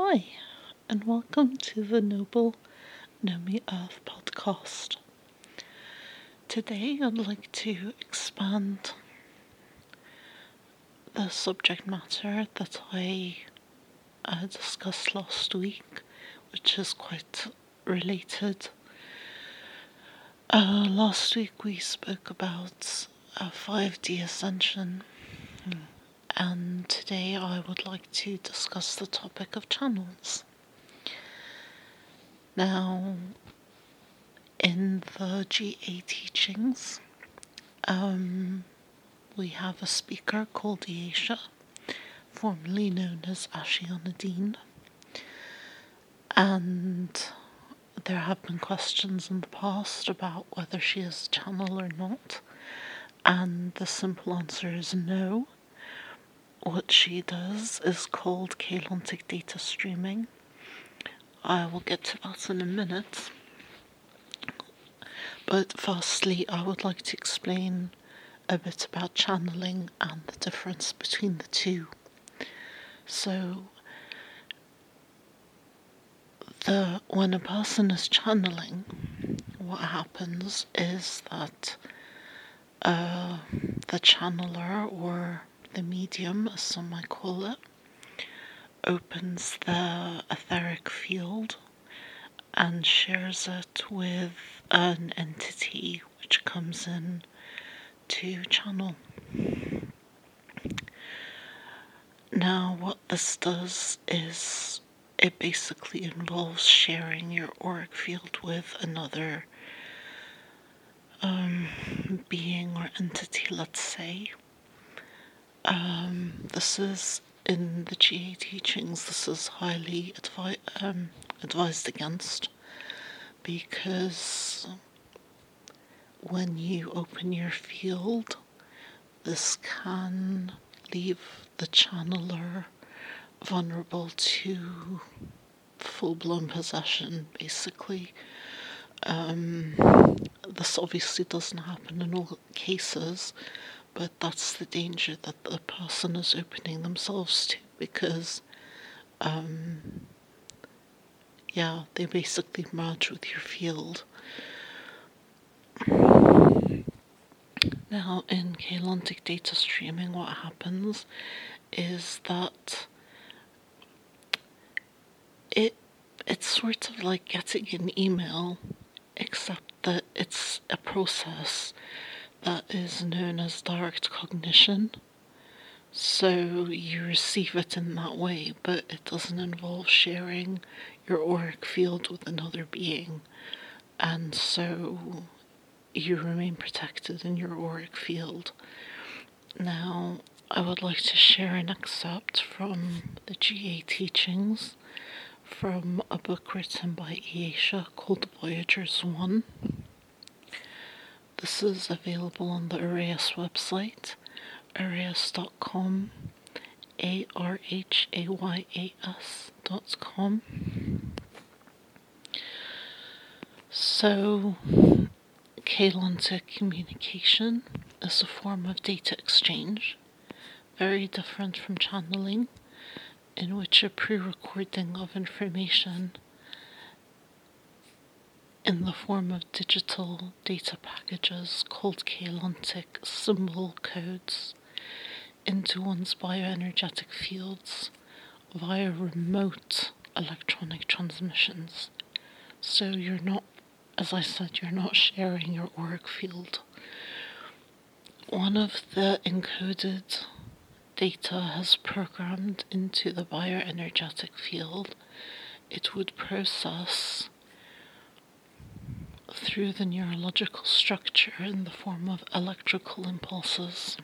Hi, and welcome to the Noble Nomi Earth podcast. Today, I'd like to expand the subject matter that I uh, discussed last week, which is quite related. Uh, last week, we spoke about a 5D ascension and today I would like to discuss the topic of channels. Now, in the GA teachings, um, we have a speaker called Easha, formerly known as Ashayana Deane, and there have been questions in the past about whether she is a channel or not, and the simple answer is no what she does is called Keylontic data streaming. I will get to that in a minute. But firstly, I would like to explain a bit about channeling and the difference between the two. So, the when a person is channeling, what happens is that uh, the channeler or the medium, as some might call it, opens the etheric field and shares it with an entity which comes in to channel. Now, what this does is it basically involves sharing your auric field with another um, being or entity, let's say. Um, this is in the GA teachings, this is highly advi- um, advised against because when you open your field, this can leave the channeler vulnerable to full blown possession, basically. Um, this obviously doesn't happen in all cases, but that's the danger that the person is opening themselves to because, um, yeah, they basically merge with your field. Now, in Keylontic data streaming, what happens is that it it's sort of like getting an email, except that it's a process that is known as direct cognition. So you receive it in that way, but it doesn't involve sharing your auric field with another being. And so you remain protected in your auric field. Now, I would like to share an excerpt from the GA teachings from a book written by Easha called Voyagers 1. This is available on the Arhayas website, arhayas.com, A R H A Y A S.com. So, Keylontic communication is a form of data exchange, very different from channeling, in which a pre recording of information in the form of digital data packages called Keylontic symbol codes into one's bioenergetic fields via remote electronic transmissions. So you're not, as I said, you're not sharing your auric field. One of the encoded data has programmed into the bioenergetic field. It would process through the neurological structure in the form of electrical impulses.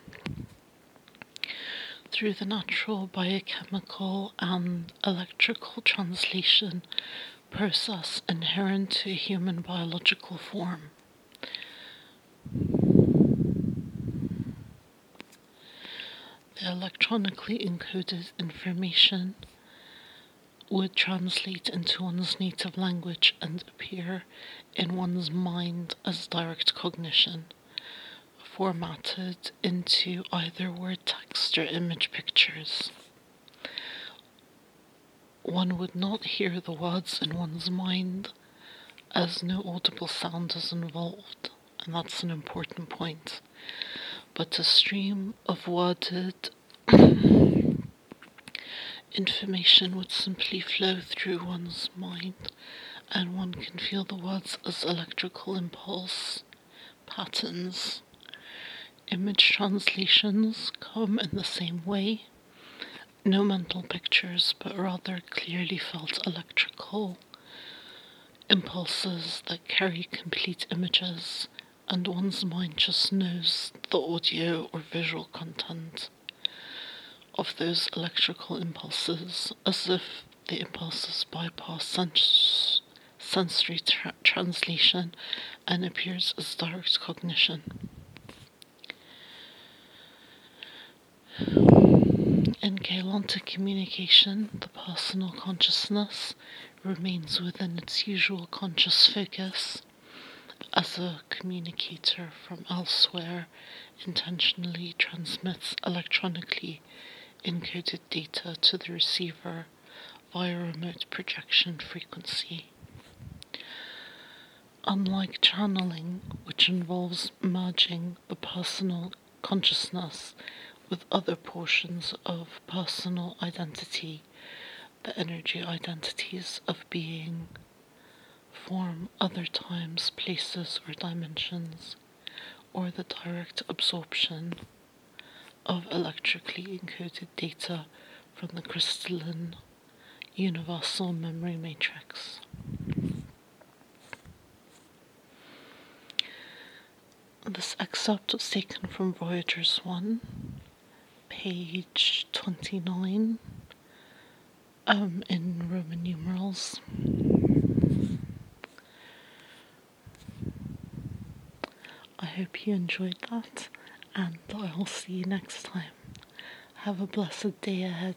Through the natural biochemical and electrical translation process inherent to human biological form. The electronically encoded information would translate into one's native language and appear in one's mind as direct cognition, formatted into either word text or image pictures. one would not hear the words in one's mind as no audible sound is involved, and that's an important point. But a stream of worded information would simply flow through one's mind, and one can feel the words as electrical impulse patterns. Image translations come in the same way. No mental pictures, but rather clearly felt electrical impulses that carry complete images, and one's mind just knows the audio or visual content of those electrical impulses as if the impulses bypass sens- sensory tra- translation and appears as direct cognition. In Keylontic communication, the personal consciousness remains within its usual conscious focus as a communicator from elsewhere intentionally transmits electronically encoded data to the receiver via remote projection frequency. Unlike channeling, which involves merging the personal consciousness with other portions of personal identity, the energy identities of being form other times, places, or dimensions, or the direct absorption of electrically encoded data from the crystalline universal memory matrix. This excerpt was taken from Voyagers 1, page 29, um, in Roman numerals. I hope you enjoyed that, and I'll see you next time. Have a blessed day ahead.